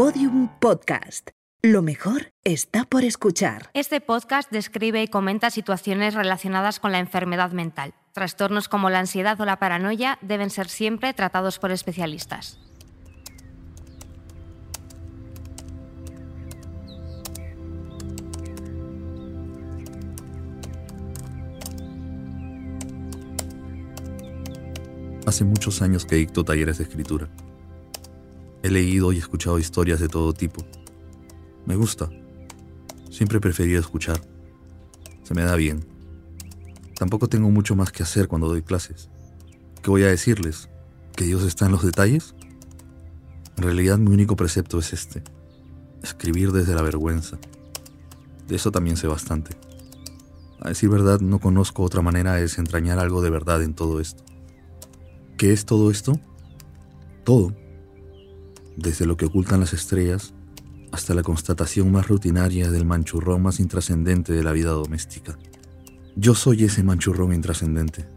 Podium Podcast. Lo mejor está por escuchar. Este podcast describe y comenta situaciones relacionadas con la enfermedad mental. Trastornos como la ansiedad o la paranoia deben ser siempre tratados por especialistas. Hace muchos años que dicto talleres de escritura. He leído y escuchado historias de todo tipo. Me gusta. Siempre he preferido escuchar. Se me da bien. Tampoco tengo mucho más que hacer cuando doy clases. ¿Qué voy a decirles? ¿Que Dios está en los detalles? En realidad mi único precepto es este. Escribir desde la vergüenza. De eso también sé bastante. A decir verdad, no conozco otra manera de desentrañar algo de verdad en todo esto. ¿Qué es todo esto? Todo. Desde lo que ocultan las estrellas hasta la constatación más rutinaria del manchurrón más intrascendente de la vida doméstica. Yo soy ese manchurrón intrascendente.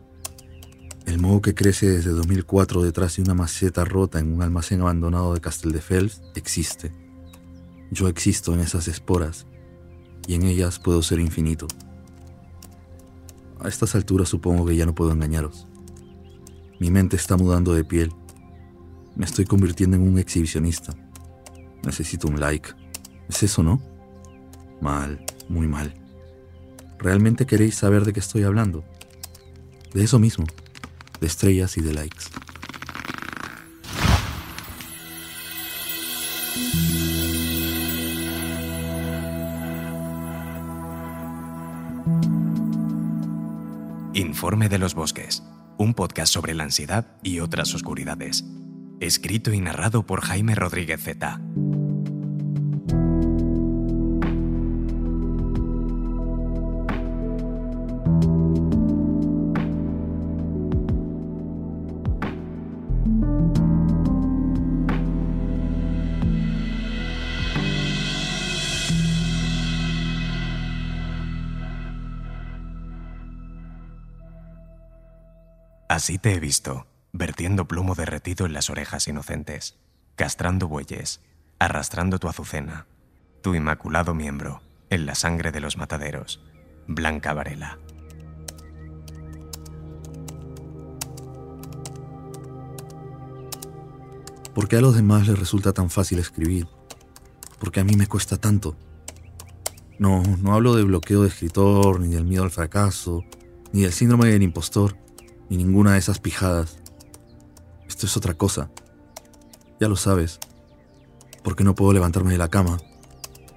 El moho que crece desde 2004 detrás de una maceta rota en un almacén abandonado de Casteldefels existe. Yo existo en esas esporas y en ellas puedo ser infinito. A estas alturas supongo que ya no puedo engañaros. Mi mente está mudando de piel. Me estoy convirtiendo en un exhibicionista. Necesito un like. ¿Es eso, no? Mal, muy mal. ¿Realmente queréis saber de qué estoy hablando? De eso mismo, de estrellas y de likes. Informe de los Bosques un podcast sobre la ansiedad y otras oscuridades. Escrito y narrado por Jaime Rodríguez Z. Así te he visto, vertiendo plomo derretido en las orejas inocentes, castrando bueyes, arrastrando tu azucena, tu inmaculado miembro, en la sangre de los mataderos, Blanca Varela. ¿Por qué a los demás les resulta tan fácil escribir? ¿Por qué a mí me cuesta tanto? No, no hablo de bloqueo de escritor, ni del miedo al fracaso, ni del síndrome del impostor ni ninguna de esas pijadas. Es otra cosa. Ya lo sabes. ¿Por qué no puedo levantarme de la cama?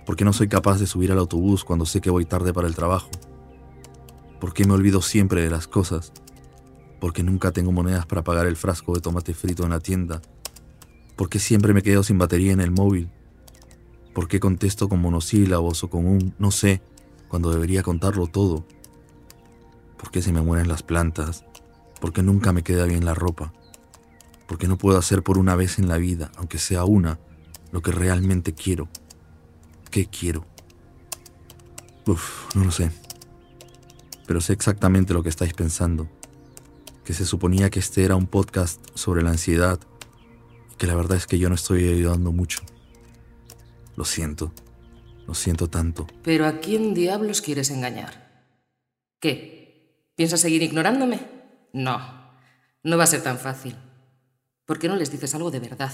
¿Por qué no soy capaz de subir al autobús cuando sé que voy tarde para el trabajo? ¿Por qué me olvido siempre de las cosas? ¿Por qué nunca tengo monedas para pagar el frasco de tomate frito en la tienda? ¿Por qué siempre me quedo sin batería en el móvil? ¿Por qué contesto con monosílabos o con un no sé cuando debería contarlo todo? ¿Por qué se me mueren las plantas? porque nunca me queda bien la ropa, porque no puedo hacer por una vez en la vida, aunque sea una, lo que realmente quiero. ¿Qué quiero? Uf, no lo sé. Pero sé exactamente lo que estáis pensando. Que se suponía que este era un podcast sobre la ansiedad y que la verdad es que yo no estoy ayudando mucho. Lo siento. Lo siento tanto. Pero ¿a quién diablos quieres engañar? ¿Qué? ¿Piensas seguir ignorándome? No, no va a ser tan fácil. ¿Por qué no les dices algo de verdad?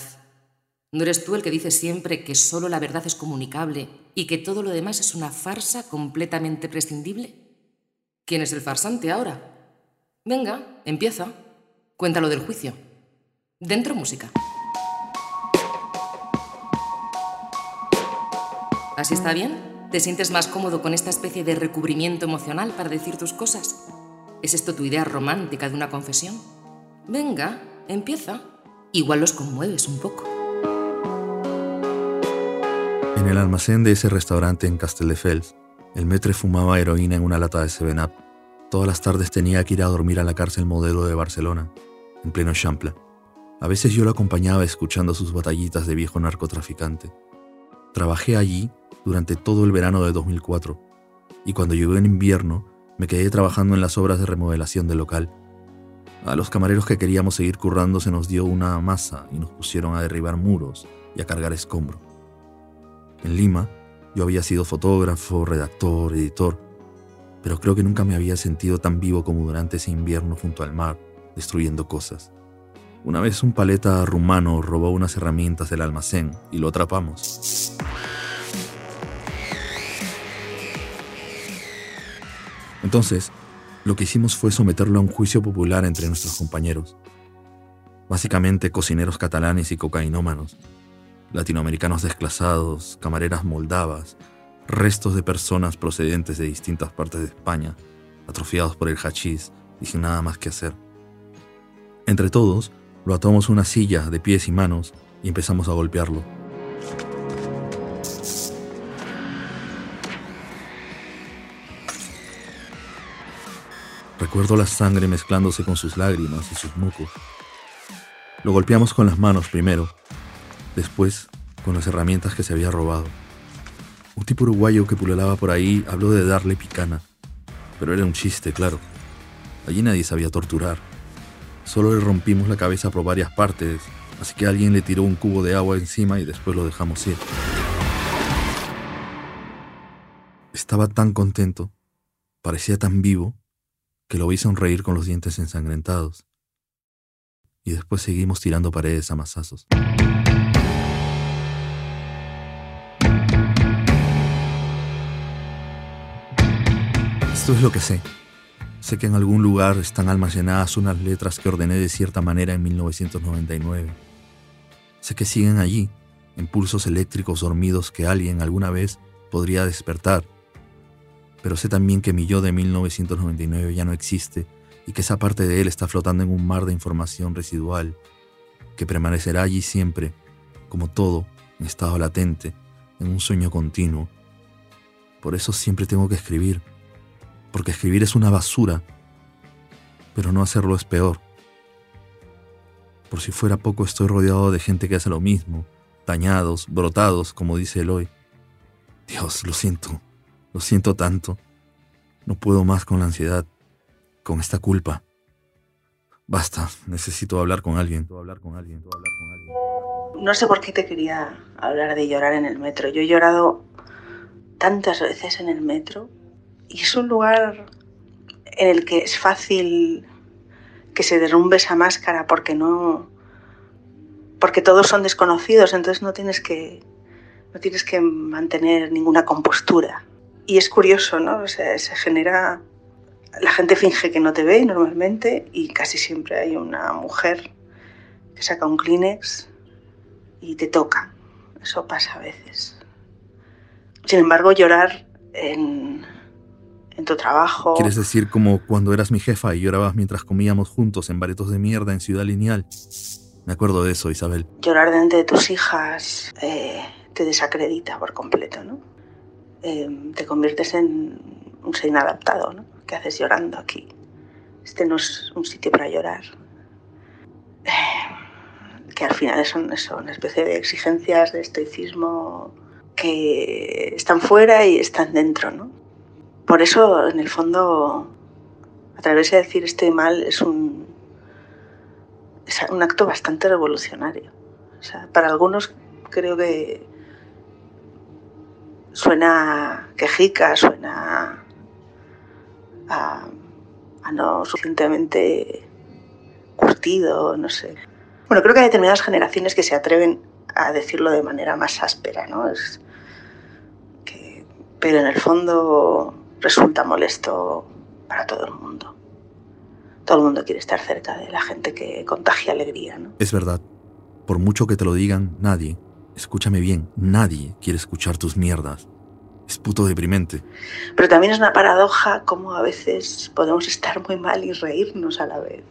¿No eres tú el que dice siempre que solo la verdad es comunicable y que todo lo demás es una farsa completamente prescindible? ¿Quién es el farsante ahora? Venga, empieza. Cuéntalo del juicio. Dentro música. ¿Así está bien? ¿Te sientes más cómodo con esta especie de recubrimiento emocional para decir tus cosas? ¿Es esto tu idea romántica de una confesión? Venga, empieza. Igual los conmueves un poco. En el almacén de ese restaurante en Castelldefels, el metre fumaba heroína en una lata de Seven Up. Todas las tardes tenía que ir a dormir a la cárcel modelo de Barcelona, en pleno Champla. A veces yo lo acompañaba escuchando sus batallitas de viejo narcotraficante. Trabajé allí durante todo el verano de 2004 y cuando llegó en invierno me quedé trabajando en las obras de remodelación del local. A los camareros que queríamos seguir currando se nos dio una masa y nos pusieron a derribar muros y a cargar escombro. En Lima, yo había sido fotógrafo, redactor, editor, pero creo que nunca me había sentido tan vivo como durante ese invierno junto al mar, destruyendo cosas. Una vez un paleta rumano robó unas herramientas del almacén y lo atrapamos. Entonces, lo que hicimos fue someterlo a un juicio popular entre nuestros compañeros. Básicamente cocineros catalanes y cocainómanos, latinoamericanos desclasados, camareras moldavas, restos de personas procedentes de distintas partes de España, atrofiados por el hachís y sin nada más que hacer. Entre todos, lo atamos a una silla de pies y manos y empezamos a golpearlo. Recuerdo la sangre mezclándose con sus lágrimas y sus mucos. Lo golpeamos con las manos primero, después con las herramientas que se había robado. Un tipo uruguayo que pululaba por ahí habló de darle picana, pero era un chiste, claro. Allí nadie sabía torturar. Solo le rompimos la cabeza por varias partes, así que alguien le tiró un cubo de agua encima y después lo dejamos ir. Estaba tan contento, parecía tan vivo, que lo vi sonreír con los dientes ensangrentados. Y después seguimos tirando paredes a masazos. Esto es lo que sé. Sé que en algún lugar están almacenadas unas letras que ordené de cierta manera en 1999. Sé que siguen allí, impulsos eléctricos dormidos que alguien alguna vez podría despertar. Pero sé también que mi yo de 1999 ya no existe y que esa parte de él está flotando en un mar de información residual, que permanecerá allí siempre, como todo, en estado latente, en un sueño continuo. Por eso siempre tengo que escribir porque escribir es una basura, pero no hacerlo es peor. Por si fuera poco, estoy rodeado de gente que hace lo mismo, dañados, brotados, como dice Eloy. Dios, lo siento, lo siento tanto. No puedo más con la ansiedad, con esta culpa. Basta, necesito hablar con alguien. No sé por qué te quería hablar de llorar en el metro. Yo he llorado tantas veces en el metro y es un lugar en el que es fácil que se derrumbe esa máscara porque no porque todos son desconocidos, entonces no tienes que no tienes que mantener ninguna compostura. Y es curioso, ¿no? O sea, se genera la gente finge que no te ve normalmente y casi siempre hay una mujer que saca un Kleenex y te toca. Eso pasa a veces. Sin embargo, llorar en, en tu trabajo. ¿Quieres decir como cuando eras mi jefa y llorabas mientras comíamos juntos en baretos de mierda en Ciudad Lineal? Me acuerdo de eso, Isabel. Llorar delante de tus hijas eh, te desacredita por completo, ¿no? Eh, te conviertes en un ser inadaptado, ¿no? ¿Qué haces llorando aquí? Este no es un sitio para llorar. Eh, que al final son eso, una especie de exigencias de estoicismo que están fuera y están dentro, ¿no? Por eso, en el fondo, atreverse a decir estoy mal es un, es un acto bastante revolucionario. O sea, para algunos creo que suena quejica, suena a, a no suficientemente curtido, no sé. Bueno, creo que hay determinadas generaciones que se atreven a decirlo de manera más áspera, ¿no? Es pero en el fondo resulta molesto para todo el mundo. Todo el mundo quiere estar cerca de la gente que contagia alegría, ¿no? Es verdad. Por mucho que te lo digan, nadie, escúchame bien, nadie quiere escuchar tus mierdas. Es puto deprimente. Pero también es una paradoja como a veces podemos estar muy mal y reírnos a la vez.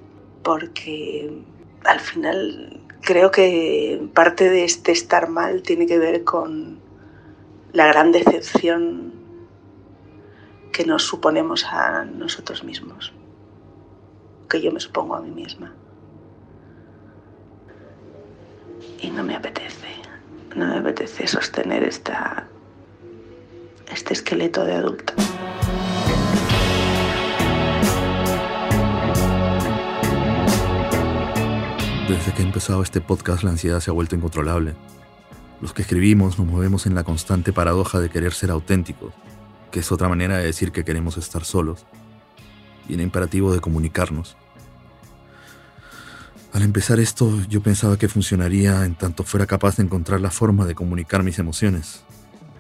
Porque al final creo que parte de este estar mal tiene que ver con la gran decepción que nos suponemos a nosotros mismos, que yo me supongo a mí misma. Y no me apetece, no me apetece sostener esta, este esqueleto de adulto. Desde que he empezado este podcast la ansiedad se ha vuelto incontrolable. Los que escribimos nos movemos en la constante paradoja de querer ser auténticos, que es otra manera de decir que queremos estar solos, y el imperativo de comunicarnos. Al empezar esto, yo pensaba que funcionaría en tanto fuera capaz de encontrar la forma de comunicar mis emociones.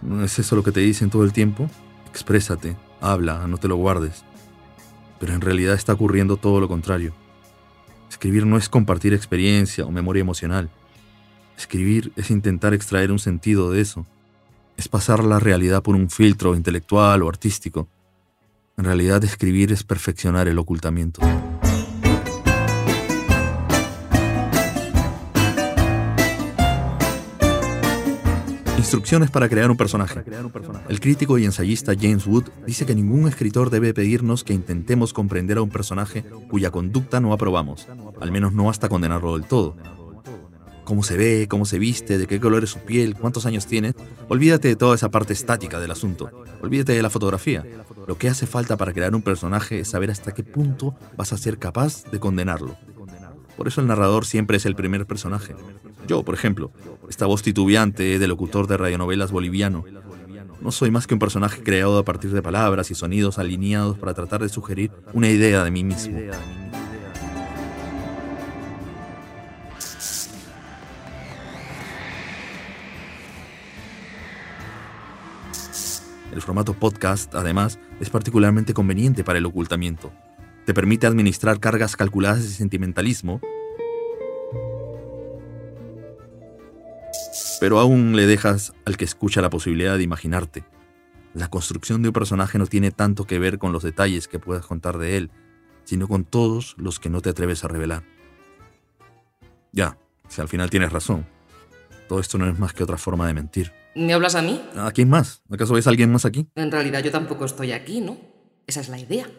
¿No es eso lo que te dicen todo el tiempo? Exprésate, habla, no te lo guardes. Pero en realidad está ocurriendo todo lo contrario. Escribir no es compartir experiencia o memoria emocional. Escribir es intentar extraer un sentido de eso. Es pasar la realidad por un filtro intelectual o artístico. En realidad escribir es perfeccionar el ocultamiento. Instrucciones para crear un personaje. El crítico y ensayista James Wood dice que ningún escritor debe pedirnos que intentemos comprender a un personaje cuya conducta no aprobamos, al menos no hasta condenarlo del todo. Cómo se ve, cómo se viste, de qué color es su piel, cuántos años tiene. Olvídate de toda esa parte estática del asunto. Olvídate de la fotografía. Lo que hace falta para crear un personaje es saber hasta qué punto vas a ser capaz de condenarlo. Por eso el narrador siempre es el primer personaje. Yo, por ejemplo, esta voz titubeante de locutor de radionovelas boliviano. No soy más que un personaje creado a partir de palabras y sonidos alineados para tratar de sugerir una idea de mí mismo. El formato podcast, además, es particularmente conveniente para el ocultamiento. Te permite administrar cargas calculadas de sentimentalismo pero aún le dejas al que escucha la posibilidad de imaginarte. La construcción de un personaje no tiene tanto que ver con los detalles que puedas contar de él, sino con todos los que no te atreves a revelar. Ya, si al final tienes razón. Todo esto no es más que otra forma de mentir. ¿Me hablas a mí? ¿A quién más? ¿Acaso ves a alguien más aquí? En realidad yo tampoco estoy aquí, ¿no? Esa es la idea.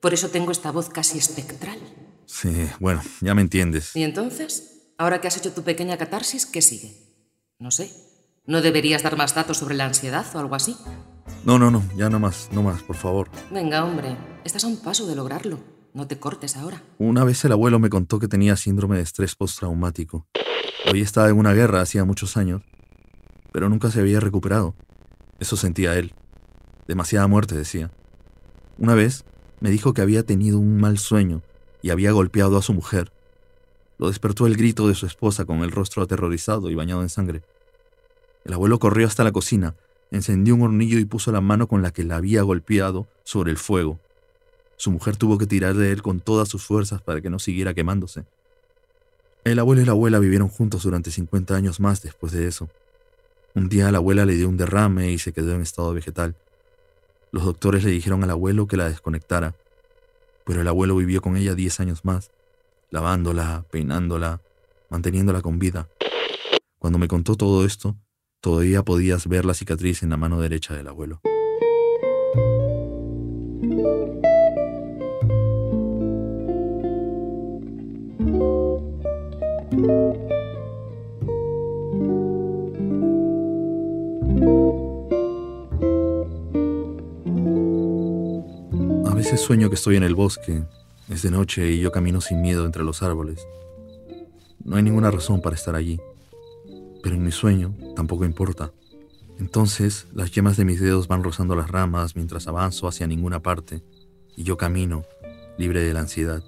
Por eso tengo esta voz casi espectral. Sí, bueno, ya me entiendes. ¿Y entonces? Ahora que has hecho tu pequeña catarsis, ¿qué sigue? No sé. ¿No deberías dar más datos sobre la ansiedad o algo así? No, no, no, ya no más, no más, por favor. Venga, hombre, estás a un paso de lograrlo. No te cortes ahora. Una vez el abuelo me contó que tenía síndrome de estrés postraumático. Hoy estaba en una guerra hacía muchos años, pero nunca se había recuperado. Eso sentía él. Demasiada muerte, decía. Una vez me dijo que había tenido un mal sueño y había golpeado a su mujer. Lo despertó el grito de su esposa con el rostro aterrorizado y bañado en sangre. El abuelo corrió hasta la cocina, encendió un hornillo y puso la mano con la que la había golpeado sobre el fuego. Su mujer tuvo que tirar de él con todas sus fuerzas para que no siguiera quemándose. El abuelo y la abuela vivieron juntos durante 50 años más después de eso. Un día la abuela le dio un derrame y se quedó en estado vegetal. Los doctores le dijeron al abuelo que la desconectara, pero el abuelo vivió con ella 10 años más, lavándola, peinándola, manteniéndola con vida. Cuando me contó todo esto, Todavía podías ver la cicatriz en la mano derecha del abuelo. A veces sueño que estoy en el bosque, es de noche y yo camino sin miedo entre los árboles. No hay ninguna razón para estar allí pero en mi sueño tampoco importa. Entonces las yemas de mis dedos van rozando las ramas mientras avanzo hacia ninguna parte y yo camino, libre de la ansiedad.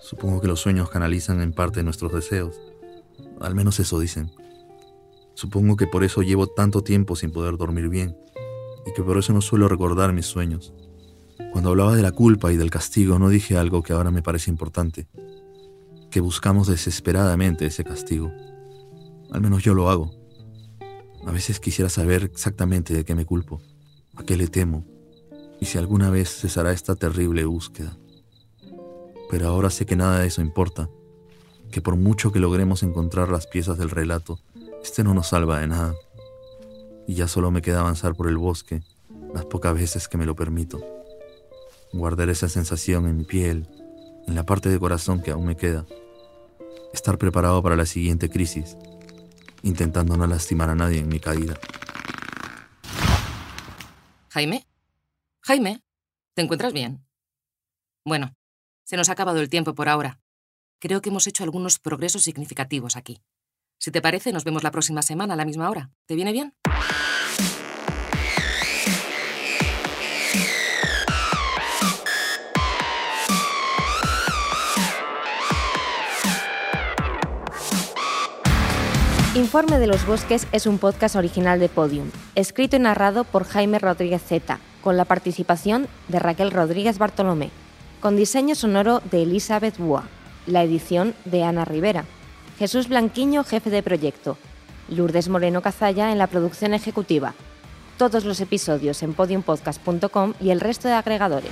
Supongo que los sueños canalizan en parte nuestros deseos. Al menos eso dicen. Supongo que por eso llevo tanto tiempo sin poder dormir bien y que por eso no suelo recordar mis sueños. Cuando hablaba de la culpa y del castigo no dije algo que ahora me parece importante, que buscamos desesperadamente ese castigo. Al menos yo lo hago. A veces quisiera saber exactamente de qué me culpo, a qué le temo, y si alguna vez cesará esta terrible búsqueda. Pero ahora sé que nada de eso importa, que por mucho que logremos encontrar las piezas del relato, este no nos salva de nada. Y ya solo me queda avanzar por el bosque las pocas veces que me lo permito. Guardar esa sensación en mi piel, en la parte de corazón que aún me queda. Estar preparado para la siguiente crisis intentando no lastimar a nadie en mi caída. Jaime, Jaime, ¿te encuentras bien? Bueno, se nos ha acabado el tiempo por ahora. Creo que hemos hecho algunos progresos significativos aquí. Si te parece, nos vemos la próxima semana a la misma hora. ¿Te viene bien? Informe de los Bosques es un podcast original de Podium, escrito y narrado por Jaime Rodríguez Zeta, con la participación de Raquel Rodríguez Bartolomé, con diseño sonoro de Elizabeth Bua, la edición de Ana Rivera, Jesús Blanquiño, jefe de proyecto, Lourdes Moreno Cazalla en la producción ejecutiva. Todos los episodios en podiumpodcast.com y el resto de agregadores.